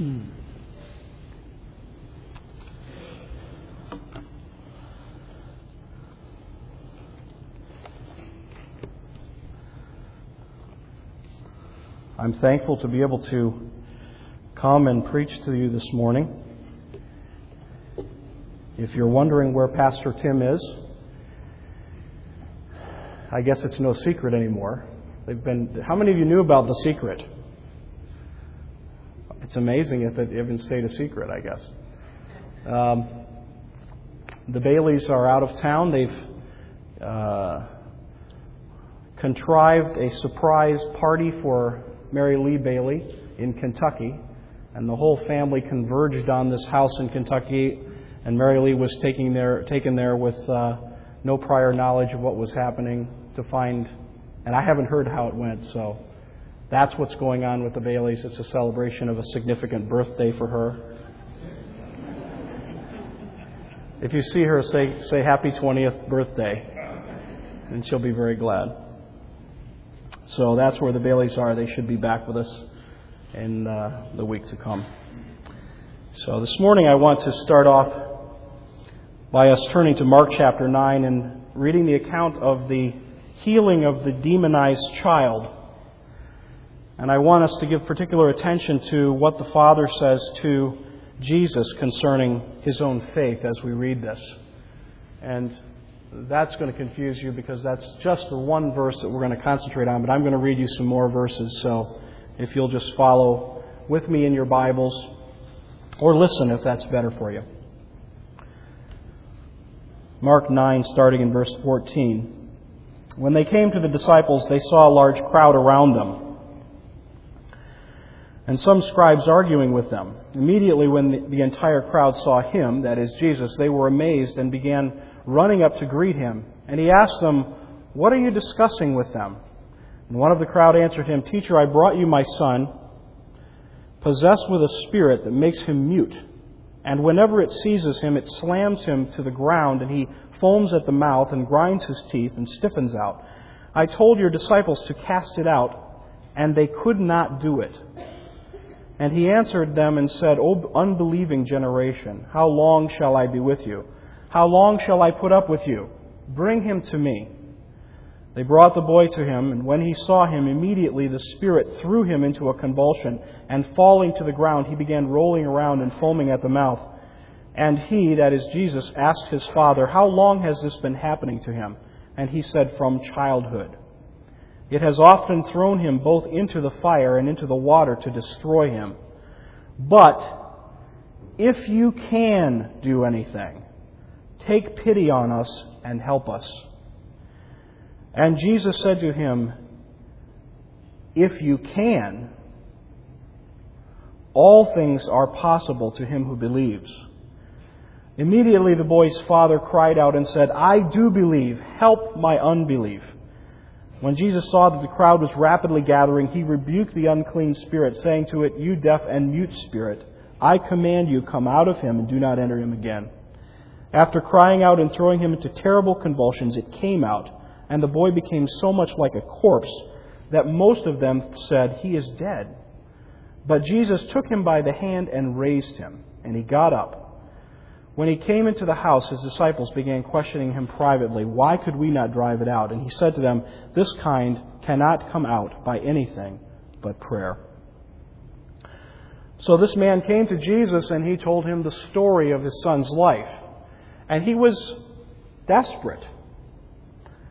Hmm. I'm thankful to be able to come and preach to you this morning. If you're wondering where Pastor Tim is, I guess it's no secret anymore. They've been. How many of you knew about the secret? It's amazing if it even stayed a secret. I guess. Um, the Baileys are out of town. They've uh, contrived a surprise party for Mary Lee Bailey in Kentucky, and the whole family converged on this house in Kentucky. And Mary Lee was taking there, taken there with uh, no prior knowledge of what was happening to find, and I haven't heard how it went. So that's what's going on with the Baileys. It's a celebration of a significant birthday for her. If you see her, say say happy 20th birthday, and she'll be very glad. So that's where the Baileys are. They should be back with us in uh, the week to come. So this morning I want to start off by us turning to Mark chapter 9 and reading the account of the healing of the demonized child. And I want us to give particular attention to what the Father says to Jesus concerning his own faith as we read this. And that's going to confuse you because that's just the one verse that we're going to concentrate on, but I'm going to read you some more verses. So if you'll just follow with me in your Bibles, or listen if that's better for you. Mark 9, starting in verse 14. When they came to the disciples, they saw a large crowd around them and some scribes arguing with them. Immediately, when the, the, entire crowd saw him, that is Jesus, they were amazed and began running up to greet him. And he asked them, What are you discussing with them? And one of the crowd answered him, Teacher, I brought you my son, possessed with a spirit that makes him mute. And whenever it seizes him, it slams him to the ground, and he foams at the mouth and grinds his teeth and stiffens out. I told your disciples to cast it out, and they could not do it. And he answered them and said, O unbelieving generation, how long shall I be with you? How long shall I put up with you? Bring him to me. They brought the boy to him, and when he saw him, immediately the Spirit threw him into a convulsion, and falling to the ground, he began rolling around and foaming at the mouth. And he, that is Jesus, asked his father, How long has this been happening to him? And he said, From childhood. It has often thrown him both into the fire and into the water to destroy him. But if you can do anything, take pity on us and help us. And Jesus said to him, If you can, all things are possible to him who believes. Immediately the boy's father cried out and said, I do believe. Help my unbelief. When Jesus saw that the crowd was rapidly gathering, he rebuked the unclean spirit, saying to it, You deaf and mute spirit, I command you, come out of him and do not enter him again. After crying out and throwing him into terrible convulsions, it came out, and the boy became so much like a corpse that most of them said, He is dead. But Jesus took him by the hand and raised him, and he got up. When he came into the house, his disciples began questioning him privately, Why could we not drive it out? And he said to them, This kind cannot come out by anything but prayer. So this man came to Jesus and he told him the story of his son's life. And he was desperate.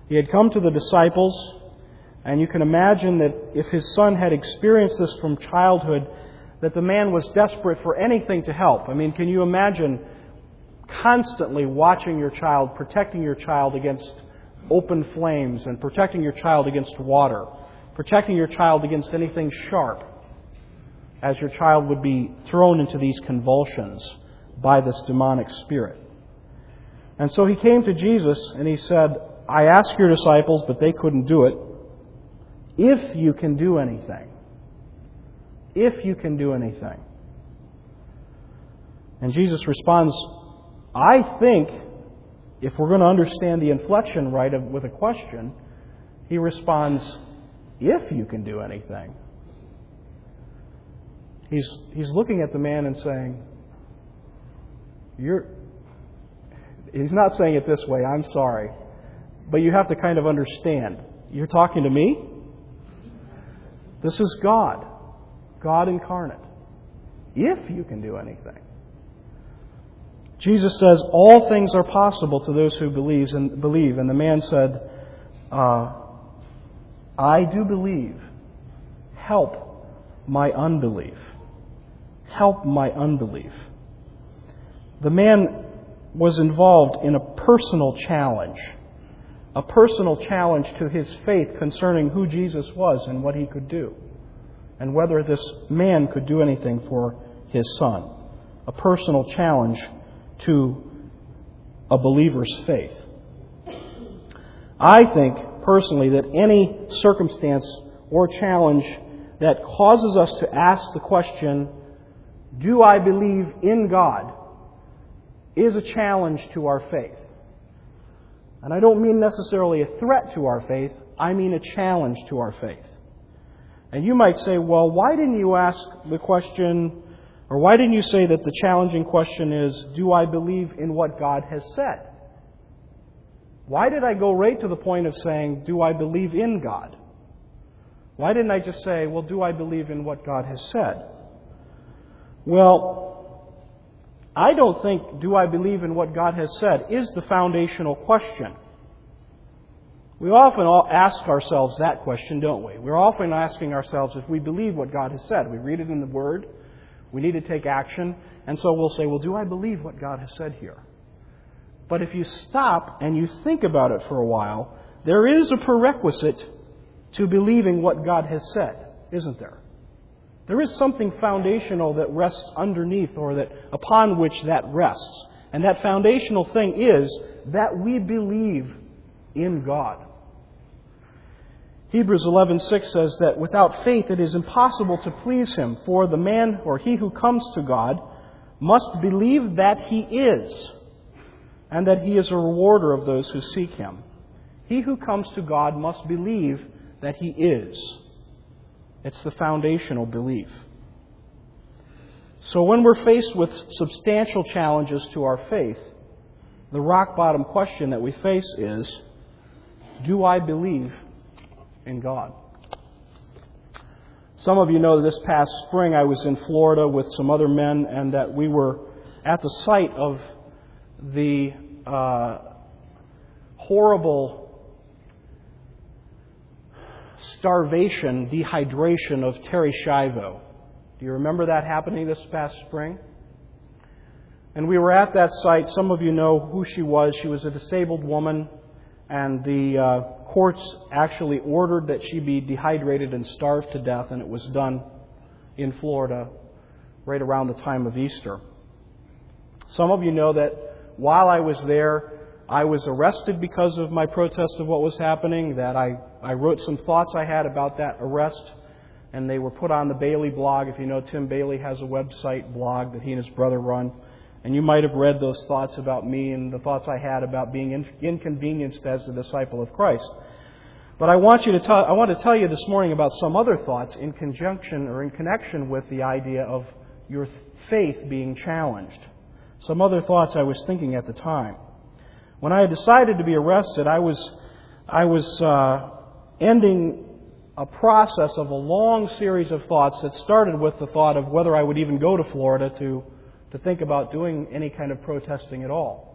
He had come to the disciples, and you can imagine that if his son had experienced this from childhood, that the man was desperate for anything to help. I mean, can you imagine constantly watching your child, protecting your child against open flames, and protecting your child against water, protecting your child against anything sharp, as your child would be thrown into these convulsions by this demonic spirit. And so he came to Jesus and he said, I asked your disciples, but they couldn't do it. If you can do anything, if you can do anything. And Jesus responds, I think if we're going to understand the inflection right of, with a question, he responds, if you can do anything. He's, he's looking at the man and saying, You're. He's not saying it this way, I'm sorry. But you have to kind of understand. You're talking to me? This is God, God incarnate. If you can do anything. Jesus says, All things are possible to those who believes and believe. And the man said, uh, I do believe. Help my unbelief. Help my unbelief. The man was involved in a personal challenge, a personal challenge to his faith concerning who Jesus was and what he could do, and whether this man could do anything for his son. A personal challenge to a believer's faith. I think personally that any circumstance or challenge that causes us to ask the question, Do I believe in God? is a challenge to our faith. And I don't mean necessarily a threat to our faith, I mean a challenge to our faith. And you might say, well, why didn't you ask the question, or why didn't you say that the challenging question is, do I believe in what God has said? Why did I go right to the point of saying, do I believe in God? Why didn't I just say, well, do I believe in what God has said? Well, I don't think, do I believe in what God has said, is the foundational question. We often ask ourselves that question, don't we? We're often asking ourselves if we believe what God has said. We read it in the Word, we need to take action, and so we'll say, well, do I believe what God has said here? But if you stop and you think about it for a while, there is a prerequisite to believing what God has said, isn't there? There is something foundational that rests underneath or that upon which that rests. And that foundational thing is that we believe in God. Hebrews 11:6 says that without faith it is impossible to please him, for the man or he who comes to God must believe that he is and that he is a rewarder of those who seek him. He who comes to God must believe that he is. It's the foundational belief. So when we're faced with substantial challenges to our faith, the rock bottom question that we face is Do I believe in God? Some of you know that this past spring I was in Florida with some other men, and that we were at the site of the uh, horrible starvation, dehydration of Terri Schiavo. Do you remember that happening this past spring? And we were at that site. Some of you know who she was. She was a disabled woman, and the uh, courts actually ordered that she be dehydrated and starved to death, and it was done in Florida right around the time of Easter. Some of you know that while I was there, I was arrested because of my protest of what was happening, that I, I wrote some thoughts I had about that arrest, and they were put on the Bailey blog. If you know, Tim Bailey has a website blog that he and his brother run. And you might have read those thoughts about me and the thoughts I had about being inconvenienced as a disciple of Christ. But I want you to tell, I want to tell you this morning about some other thoughts in conjunction or in connection with the idea of your faith being challenged some other thoughts I was thinking at the time. When I had decided to be arrested, I was, I was uh, ending a process of a long series of thoughts that started with the thought of whether I would even go to Florida to, to think about doing any kind of protesting at all.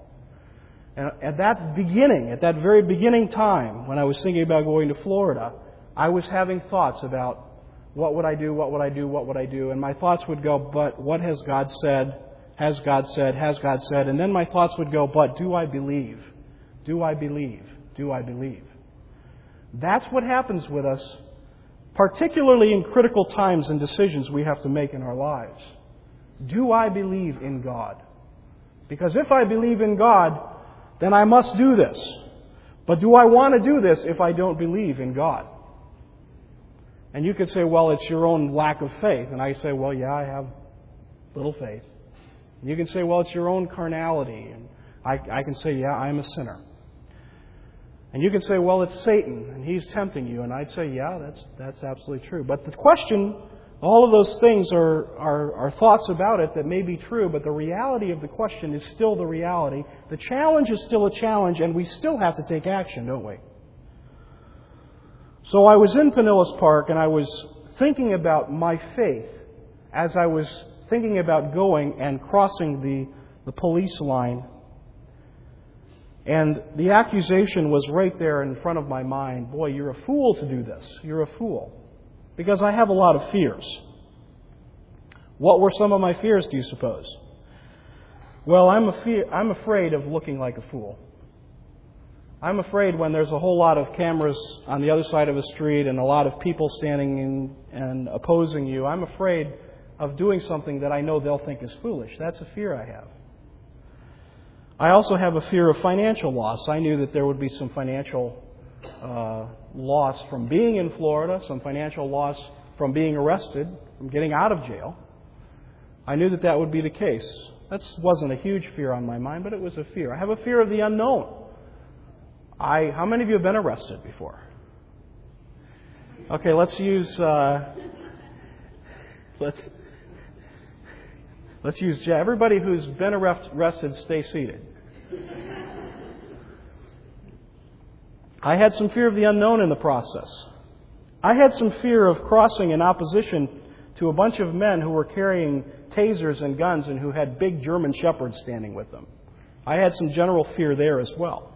And at that beginning, at that very beginning time, when I was thinking about going to Florida, I was having thoughts about what would I do, what would I do, what would I do, and my thoughts would go, but what has God said? Has God said? Has God said? And then my thoughts would go, but do I believe? Do I believe? Do I believe? That's what happens with us, particularly in critical times and decisions we have to make in our lives. Do I believe in God? Because if I believe in God, then I must do this. But do I want to do this if I don't believe in God? And you could say, well, it's your own lack of faith. And I say, well, yeah, I have little faith. And You can say, well, it's your own carnality. And I, I can say, yeah, I'm a sinner. And you can say, well, it's Satan, and he's tempting you. And I'd say, yeah, that's, that's absolutely true. But the question All of those things are, are, are, thoughts about it that may be true, but the reality of the question is still the reality. The challenge is still a challenge, and we still have to take action, don't we? So I was in Pinellas Park, and I was thinking about my faith as I was thinking about going and crossing the, the police line. And the accusation was right there in front of my mind boy, you're a fool to do this. You're a fool because I have a lot of fears. What were some of my fears, do you suppose? Well, I'm, fear, I'm afraid of looking like a fool. I'm afraid when there's a whole lot of cameras on the other side of a street and a lot of people standing in, and opposing you, I'm afraid of doing something that I know they'll think is foolish. That's a fear I have. I also have a fear of financial loss. I knew that there would be some financial uh, loss from being in Florida, some financial loss from being arrested, from getting out of jail. I knew that that would be the case. That wasn't a huge fear on my mind, but it was a fear. I have a fear of the unknown. I, how many of you have been arrested before? Okay, let's use uh, let's let's use everybody who's been arrested. Stay seated. I had some fear of the unknown in the process. I had some fear of crossing in opposition to a bunch of men who were carrying tasers and guns and who had big German shepherds standing with them. I had some general fear there as well.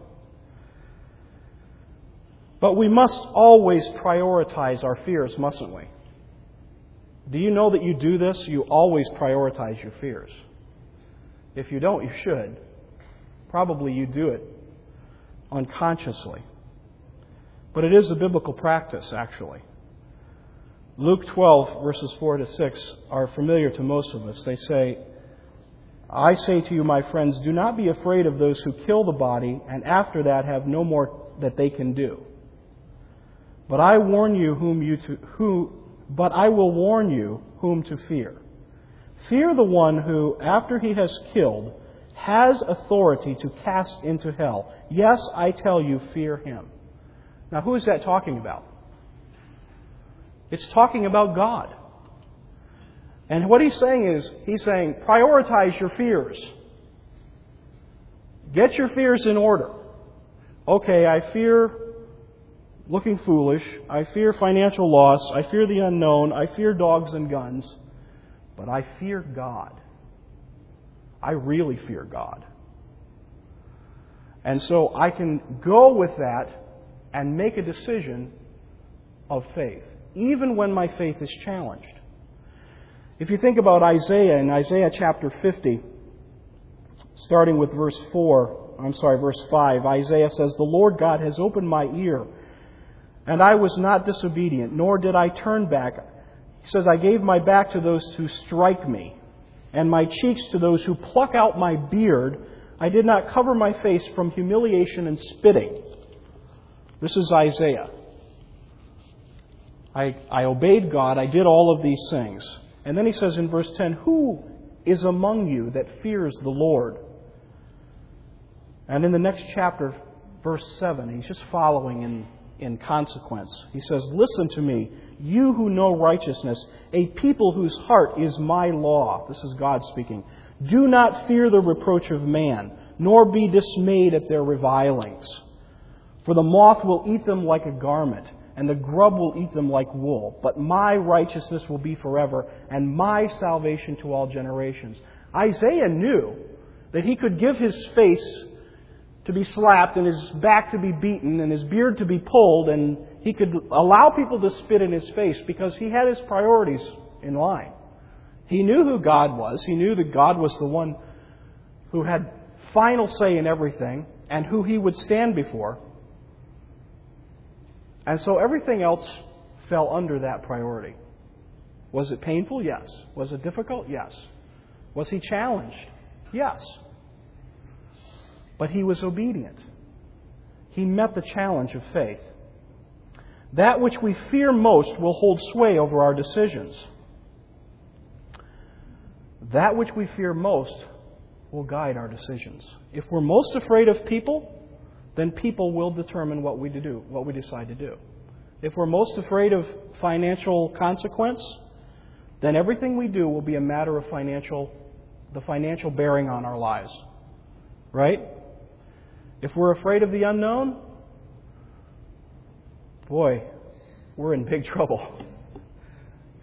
But we must always prioritize our fears, mustn't we? Do you know that you do this? You always prioritize your fears. If you don't, you should. Probably you do it unconsciously. But it is a biblical practice, actually. Luke 12, verses 4 to 6, are familiar to most of us. They say, I say to you, my friends, do not be afraid of those who kill the body, and after that have no more that they can do. But I warn you whom you to, who, but I will warn you whom to fear. Fear the one who, after he has killed, has authority to cast into hell. Yes, I tell you, fear him. Now, who is that talking about? It's talking about God. And what he's saying is, he's saying, prioritize your fears. Get your fears in order. Okay, I fear looking foolish. I fear financial loss. I fear the unknown. I fear dogs and guns. But I fear God. I really fear God. And so I can go with that and make a decision of faith, even when my faith is challenged. If you think about Isaiah in Isaiah chapter 50, starting with verse 4, I'm sorry, verse 5, Isaiah says, The Lord God has opened my ear, and I was not disobedient, nor did I turn back. He says, I gave my back to those who strike me, and my cheeks to those who pluck out my beard. I did not cover my face from humiliation and spitting. This is Isaiah. I, I obeyed God. I did all of these things. And then he says in verse 10 Who is among you that fears the Lord? And in the next chapter, verse 7, he's just following in, in consequence. He says, Listen to me, you who know righteousness, a people whose heart is my law. This is God speaking. Do not fear the reproach of man, nor be dismayed at their revilings. For the moth will eat them like a garment, and the grub will eat them like wool. But my righteousness will be forever, and my salvation to all generations. Isaiah knew that he could give his face to be slapped, and his back to be beaten, and his beard to be pulled, and he could allow people to spit in his face because he had his priorities in line. He knew who God was. He knew that God was the one who had final say in everything and who he would stand before. And so everything else fell under that priority. Was it painful? Yes. Was it difficult? Yes. Was he challenged? Yes. But he was obedient. He met the challenge of faith. That which we fear most will hold sway over our decisions. That which we fear most will guide our decisions. If we're most afraid of people, then people will determine what we do, what we decide to do. If we're most afraid of financial consequence, then everything we do will be a matter of financial, the financial bearing on our lives. Right? If we're afraid of the unknown, boy, we're in big trouble.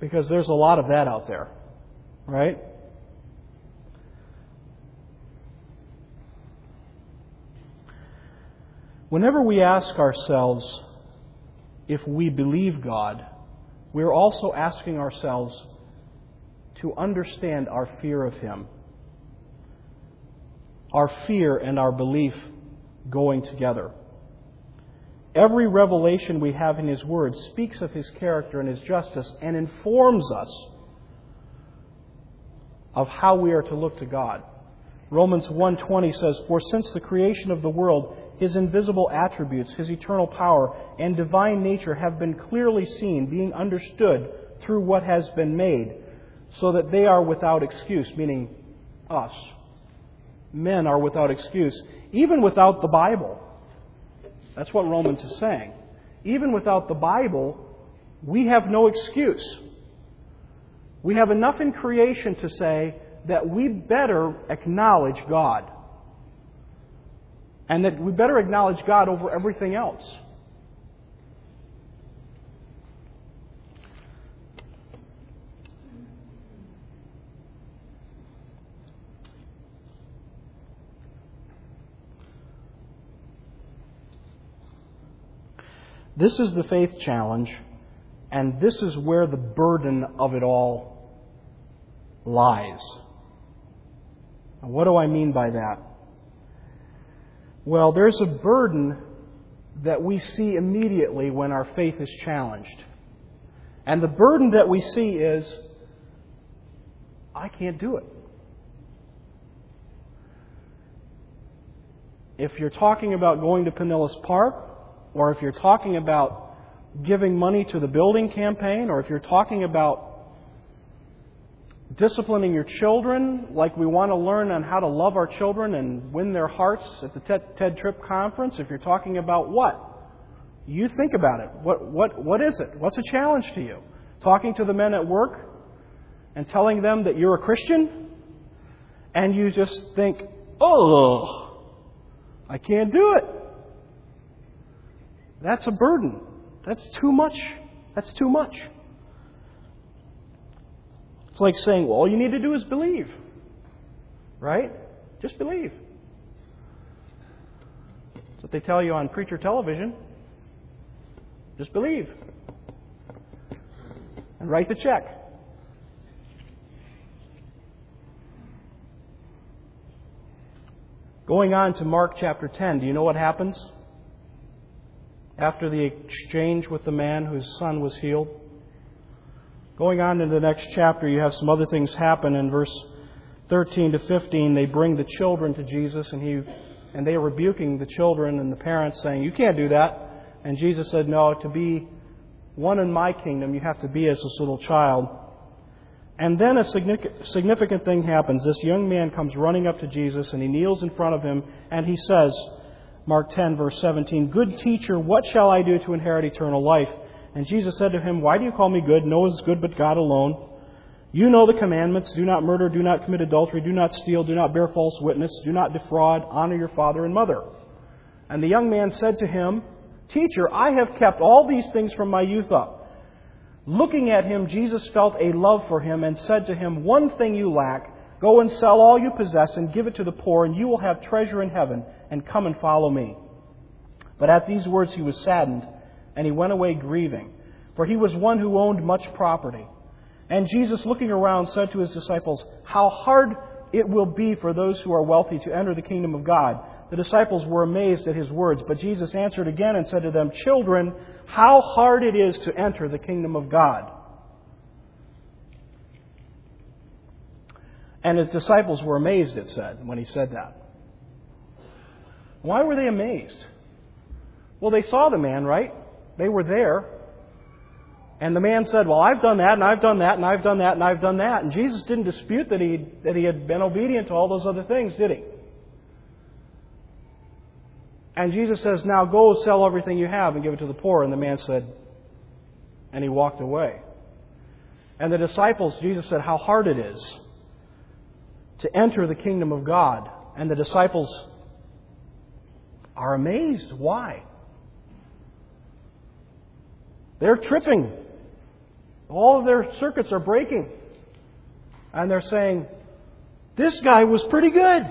Because there's a lot of that out there. Right? Whenever we ask ourselves if we believe God, we're also asking ourselves to understand our fear of Him. Our fear and our belief going together. Every revelation we have in His Word speaks of His character and His justice and informs us of how we are to look to God. Romans 1:20 says, "For since the creation of the world, his invisible attributes, his eternal power, and divine nature have been clearly seen, being understood through what has been made, so that they are without excuse, meaning us. Men are without excuse, even without the Bible. That's what Romans is saying. Even without the Bible, we have no excuse. We have enough in creation to say that we better acknowledge God and that we better acknowledge God over everything else. This is the faith challenge, and this is where the burden of it all lies. Now, what do I mean by that? Well, there's a burden that we see immediately when our faith is challenged. And the burden that we see is, I can't do it. If you're talking about going to Pinellas Park, or if you're talking about giving money to the building campaign, or if you're talking about disciplining your children like we want to learn on how to love our children and win their hearts at the Tedd, Tripp conference, if you're talking about what? You think about it. What, what, what is it? What's a challenge to you? Talking to the men at work and telling them that you're a Christian? And you just think, oh, I can't do it. That's a burden. That's too much. That's too much. It's like saying, well, all you need to do is believe. Right? Just believe. That's what they tell you on preacher television. Just believe. And write the check. Going on to Mark chapter 10, do you know what happens? After the exchange with the man whose son was healed? Going on into the next chapter, you have some other things happen. In verse 13 to 15, they bring the children to Jesus, and, he, and they are rebuking the children and the parents, saying, You can't do that. And Jesus said, No, to be one in my kingdom, you have to be as this little child. And then a significant thing happens. This young man comes running up to Jesus, and he kneels in front of him, and he says, Mark 10, verse 17, Good teacher, what shall I do to inherit eternal life? And Jesus said to him, Why do you call me good? No one is good but God alone. You know the commandments do not murder, do not commit adultery, do not steal, do not bear false witness, do not defraud, honor your father and mother. And the young man said to him, Teacher, I have kept all these things from my youth up. Looking at him, Jesus felt a love for him and said to him, One thing you lack. Go and sell all you possess and give it to the poor, and you will have treasure in heaven, and come and follow me. But at these words he was saddened and he went away grieving, for he was one who owned much property. And Jesus, looking around, said to his disciples, How hard it will be for those who are wealthy to enter the kingdom of God. The disciples were amazed at his words, but Jesus answered again and said to them, Children, how hard it is to enter the kingdom of God. And his disciples were amazed, it said, when he said that. Why were they amazed? Well, they saw the man, right? They were there. And the man said, Well, I've done that, and I've done that, and I've done that, and I've done that. And Jesus didn't dispute that he, that he had been obedient to all those other things, did he? And Jesus says, Now go sell everything you have and give it to the poor. And the man said, and he walked away. And the disciples, Jesus said, how hard it is to enter the kingdom of God. And the disciples are amazed. Why? They're tripping. All of their circuits are breaking. And they're saying, This guy was pretty good.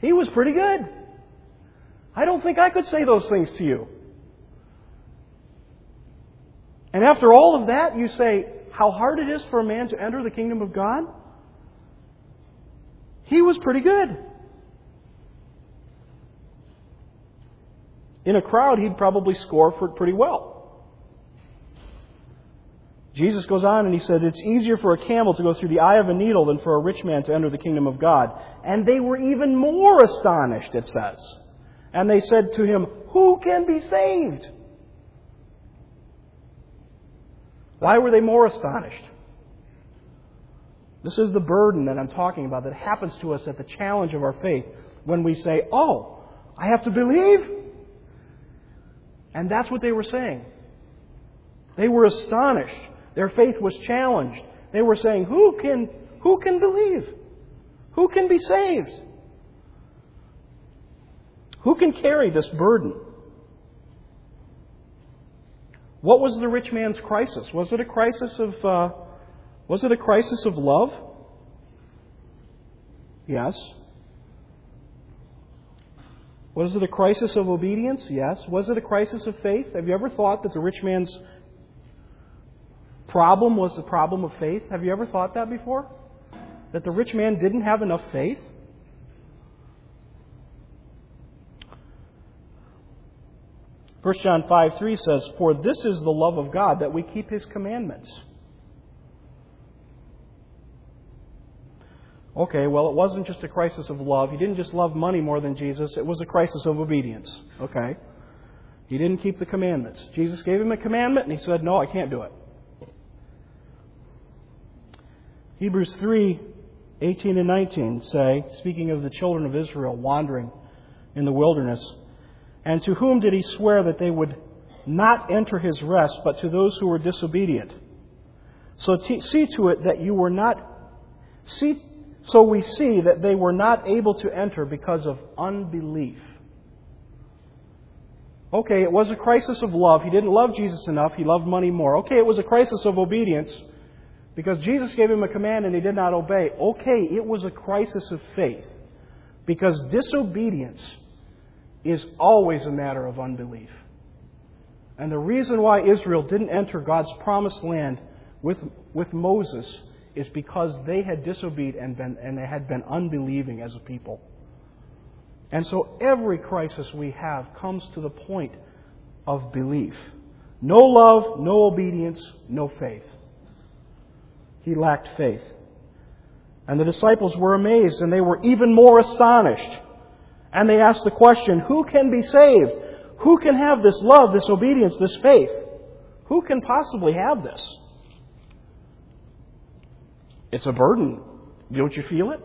He was pretty good. I don't think I could say those things to you. And after all of that, you say, How hard it is for a man to enter the kingdom of God? He was pretty good. In a crowd, he'd probably score for it pretty well. Jesus goes on and he said, It's easier for a camel to go through the eye of a needle than for a rich man to enter the kingdom of God. And they were even more astonished, it says. And they said to him, Who can be saved? Why were they more astonished? This is the burden that I'm talking about that happens to us at the challenge of our faith when we say, Oh, I have to believe? And that's what they were saying. They were astonished. Their faith was challenged. They were saying, Who can, who can believe? Who can be saved? Who can carry this burden? What was the rich man's crisis? Was it a crisis of uh, was it a crisis of love? Yes. Was it a crisis of obedience? Yes. Was it a crisis of faith? Have you ever thought that the rich man's problem was the problem of faith. Have you ever thought that before? That the rich man didn't have enough faith? First John 5 3 says, For this is the love of God, that we keep his commandments. Okay, well, it wasn't just a crisis of love. He didn't just love money more than Jesus, it was a crisis of obedience. Okay? He didn't keep the commandments. Jesus gave him a commandment, and he said, No, I can't do it. Hebrews 3 18 and 19 say, speaking of the children of Israel wandering in the wilderness, and to whom did he swear that they would not enter his rest, but to those who were disobedient? So t- see to it that you were not, see, so we see that they were not able to enter because of unbelief. Okay, it was a crisis of love. He didn't love Jesus enough. He loved money more. Okay, it was a crisis of obedience. Because Jesus gave him a command and he did not obey. Okay, it was a crisis of faith. Because disobedience is always a matter of unbelief. And the reason why Israel didn't enter God's promised land with, with Moses is because they had disobeyed and, been, and they had been unbelieving as a people. And so every crisis we have comes to the point of belief. No love, no obedience, no faith he lacked faith. And the disciples were amazed and they were even more astonished. And they asked the question, who can be saved? Who can have this love, this obedience, this faith? Who can possibly have this? It's a burden. Don't you feel it?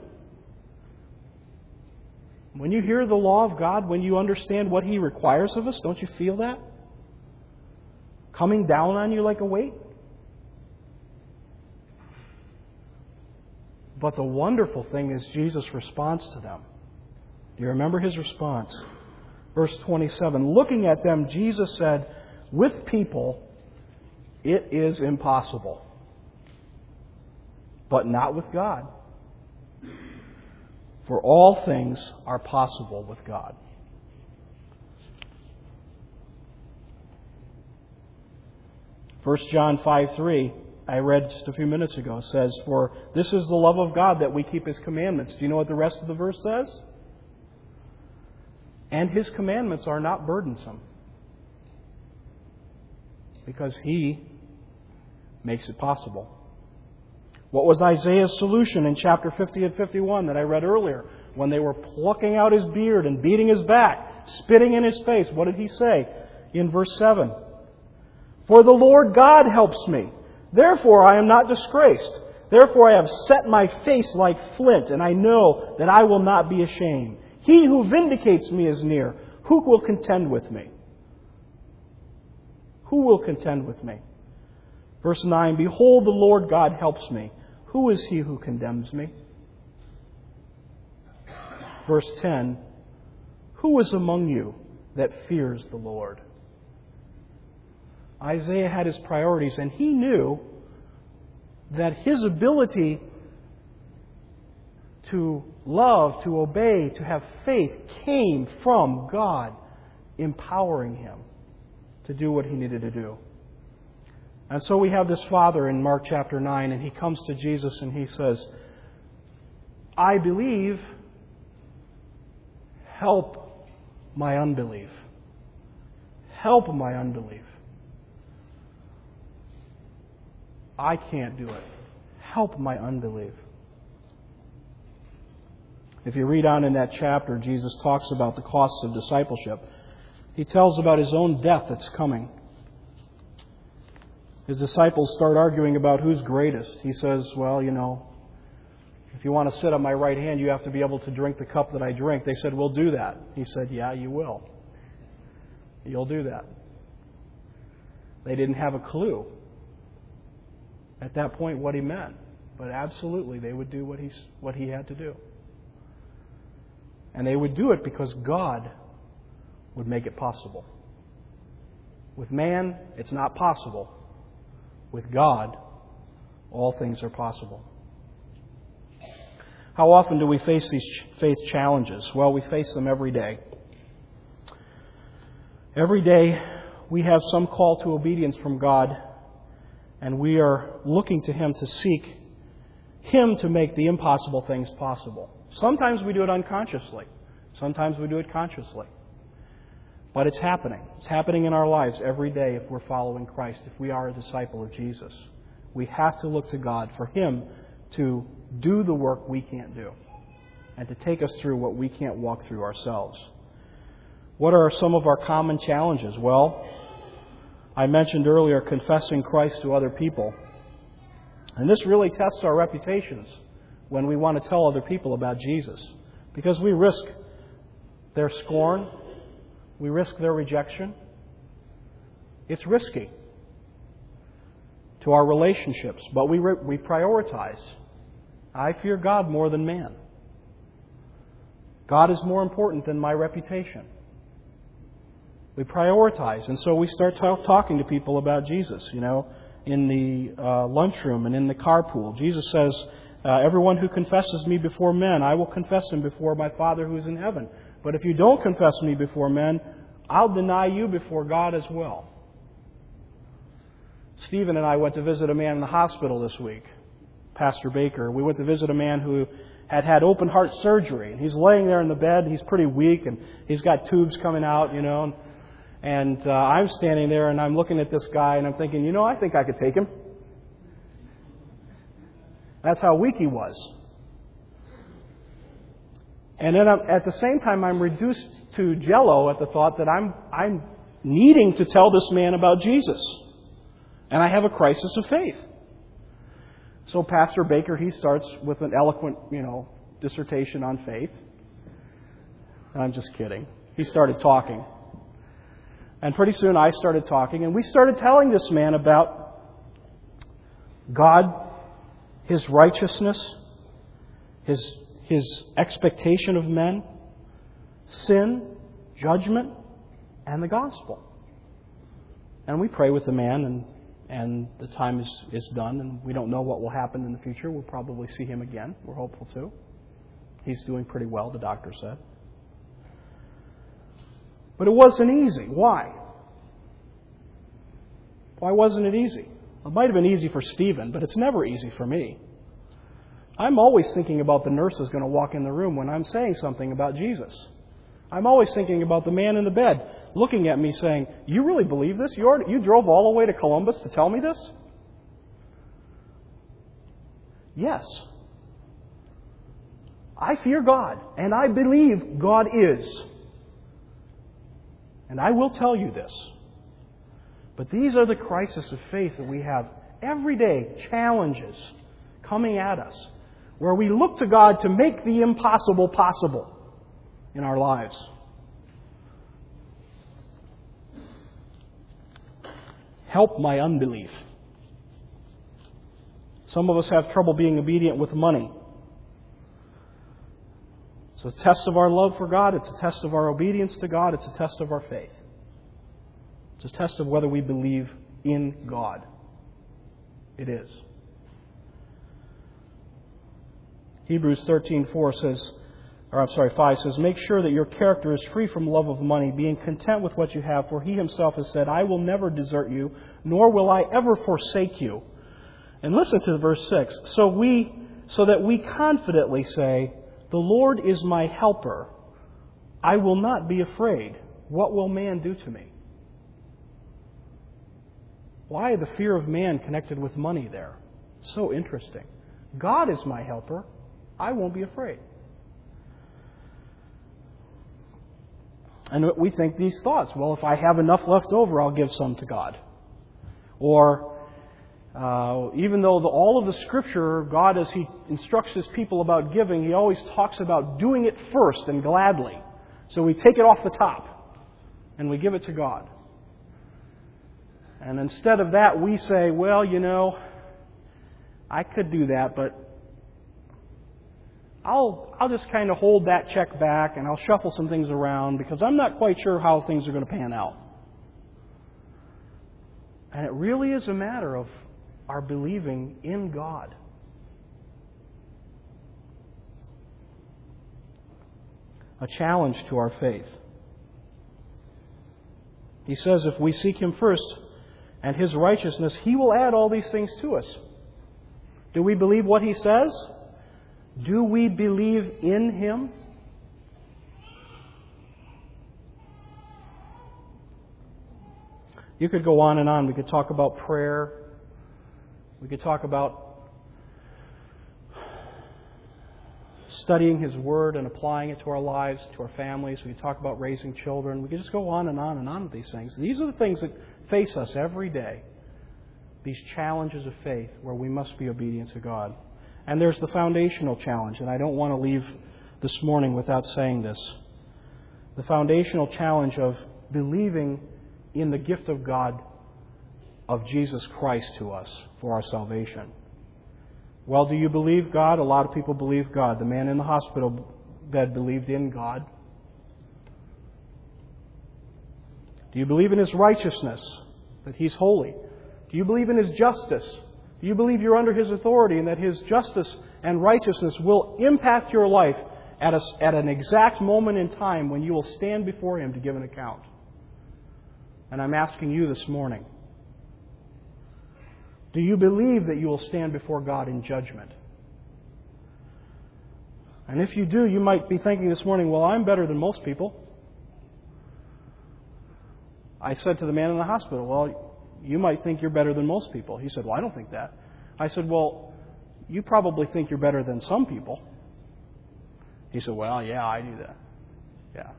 When you hear the law of God, when you understand what He requires of us, don't you feel that? Coming down on you like a weight? But the wonderful thing is Jesus' response to them. Do you remember his response? Verse 27 Looking at them, Jesus said, With people, it is impossible, but not with God. For all things are possible with God. First John 5 3 I read just a few minutes ago says, For this is the love of God that we keep His commandments. Do you know what the rest of the verse says? And His commandments are not burdensome. Because He makes it possible. What was Isaiah's solution in chapter 50 and 51 that I read earlier? When they were plucking out his beard and beating his back, spitting in his face, what did he say in verse 7? For the Lord God helps me. Therefore I am not disgraced. Therefore I have set my face like flint, and I know that I will not be ashamed. He who vindicates me is near. Who will contend with me? Who will contend with me? Verse 9 Behold, the Lord God helps me. Who is he who condemns me? Verse 10 Who is among you that fears the Lord? Isaiah had his priorities, and he knew that his ability to love, to obey, to have faith came from God empowering him to do what he needed to do. And so we have this father in Mark chapter 9, and he comes to Jesus and he says, I believe, help my unbelief. Help my unbelief. I can't do it. Help my unbelief. If you read on in that chapter, Jesus talks about the costs of discipleship. He tells about his own death that's coming. His disciples start arguing about who's greatest. He says, Well, you know, if you want to sit on my right hand, you have to be able to drink the cup that I drink. They said, We'll do that. He said, Yeah, you will. You'll do that. They didn't have a clue at that point what he meant. But absolutely, they would do what, he's, what he had to do. And they would do it because God would make it possible. With man, it's not possible. With God, all things are possible. How often do we face these faith challenges? Well, we face them every day. Every day, we have some call to obedience from God and we are looking to Him to seek Him to make the impossible things possible. Sometimes we do it unconsciously, sometimes we do it consciously. But it's happening. It's happening in our lives every day if we're following Christ, if we are a disciple of Jesus. We have to look to God for Him to do the work we can't do and to take us through what we can't walk through ourselves. What are some of our common challenges? Well, I mentioned earlier confessing Christ to other people. And this really tests our reputations when we want to tell other people about Jesus. Because we risk their scorn, we risk their rejection. It's risky to our relationships, but we, re- we prioritize. I fear God more than man. God is more important than my reputation. We prioritize. And so we start t- talking to people about Jesus, you know, in the uh, lunchroom and in the carpool. Jesus says, uh, Everyone who confesses me before men, I will confess him before my Father who is in heaven. But if you don't confess me before men, I'll deny you before God as well. Stephen and I went to visit a man in the hospital this week, Pastor Baker. We went to visit a man who had had open heart surgery. He's laying there in the bed. He's pretty weak, and he's got tubes coming out, you know. And uh, I'm standing there and I'm looking at this guy and I'm thinking, you know, I think I could take him. That's how weak he was. And then at the same time, I'm reduced to jello at the thought that I'm, I'm needing to tell this man about Jesus. And I have a crisis of faith. So Pastor Baker, he starts with an eloquent, you know, dissertation on faith. I'm just kidding. He started talking. And pretty soon I started talking, and we started telling this man about God, His righteousness, His, his expectation of men, sin, judgment, and the gospel. And we pray with the man, and, and the time is, is done, and we don't know what will happen in the future. We'll probably see him again. We're hopeful to. He's doing pretty well, the doctor said. But it wasn't easy. Why? Why wasn't it easy? It might have been easy for Stephen, but it's never easy for me. I'm always thinking about the nurse going to walk in the room when I'm saying something about Jesus. I'm always thinking about the man in the bed looking at me saying, You really believe this? You, already, you drove all the way to Columbus to tell me this? Yes. I fear God, and I believe God is. And I will tell you this. But these are the crises of faith that we have every day, challenges coming at us, where we look to God to make the impossible possible in our lives. Help my unbelief. Some of us have trouble being obedient with money. It's a test of our love for God. It's a test of our obedience to God. It's a test of our faith. It's a test of whether we believe in God. It is. Hebrews 13:4 says, or I'm sorry, 5 says, Make sure that your character is free from love of money, being content with what you have, for he himself has said, I will never desert you, nor will I ever forsake you. And listen to verse 6. So we so that we confidently say, The Lord is my helper. I will not be afraid. What will man do to me? Why the fear of man connected with money there? So interesting. God is my helper. I won't be afraid. And we think these thoughts well, if I have enough left over, I'll give some to God. Or, uh, even though the, all of the Scripture, God, as He instructs His people about giving, He always talks about doing it first and gladly. So we take it off the top and we give it to God. And instead of that, we say, well, you know, I could do that, but I'll, I'll just kind of hold that check back and I'll shuffle some things around because I'm not quite sure how things are going to pan out. And it really is a matter of our believing in God. A challenge to our faith. He says if we seek Him first and His righteousness, He will add all these things to us. Do we believe what He says? Do we believe in Him? You could go on and on. We could talk about prayer. We could talk about studying His Word and applying it to our lives, to our families. We could talk about raising children. We could just go on and on and on with these things. These are the things that face us every day. These challenges of faith where we must be obedient to God. And there's the foundational challenge, and I don't want to leave this morning without saying this. The foundational challenge of believing in the gift of God of Jesus Christ to us for our salvation. Well, do you believe God? A lot of people believe God. The man in the hospital bed believed in God. Do you believe in his righteousness, that he's holy? Do you believe in his justice, do you believe you're under His authority and that His justice and righteousness will impact your life at, a, at an exact moment in time when you will stand before Him to give an account? And I'm asking you this morning do you believe that you will stand before God in judgment? And if you do, you might be thinking this morning, well, I'm better than most people. I said to the man in the hospital, well, you might think you're better than most people. He said, Well, I don't think that. I said, Well, you probably think you're better than some people. He said, Well, yeah, I do that. Yeah.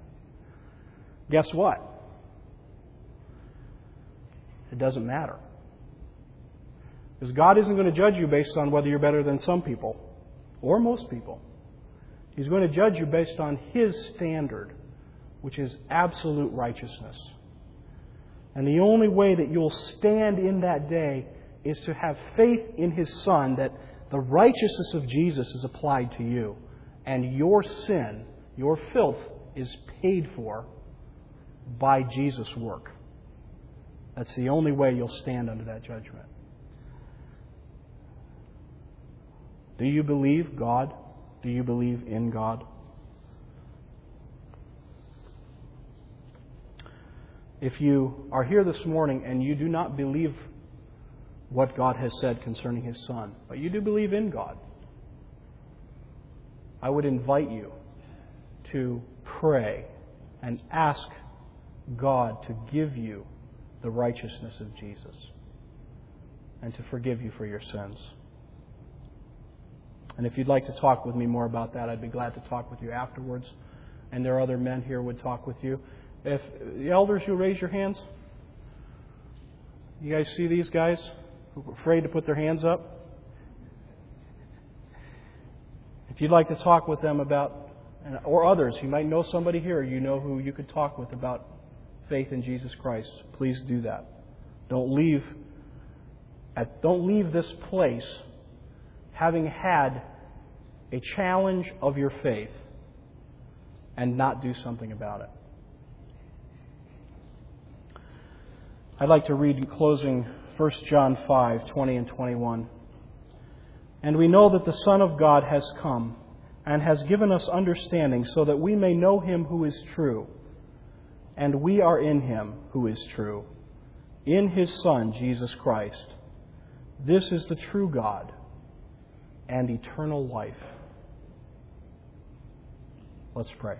Guess what? It doesn't matter. Because God isn't going to judge you based on whether you're better than some people or most people. He's going to judge you based on His standard, which is absolute righteousness. And the only way that you'll stand in that day is to have faith in His Son that the righteousness of Jesus is applied to you. And your sin, your filth, is paid for by Jesus' work. That's the only way you'll stand under that judgment. Do you believe God? Do you believe in God? If you are here this morning and you do not believe what God has said concerning His Son, but you do believe in God, I would invite you to pray and ask God to give you the righteousness of Jesus and to forgive you for your sins. And if you'd like to talk with me more about that, I'd be glad to talk with you afterwards. And there are other men here who would talk with you. If the elders, you raise your hands. You guys see these guys who are afraid to put their hands up? If you'd like to talk with them about, or others, you might know somebody here you know who you could talk with about faith in Jesus Christ. Please do that. Don't leave at, don't leave this place having had a challenge of your faith and not do something about it. I'd like to read in closing 1 John 5 20 and 21. And we know that the Son of God has come and has given us understanding so that we may know him who is true. And we are in him who is true, in his Son, Jesus Christ. This is the true God and eternal life. Let's pray.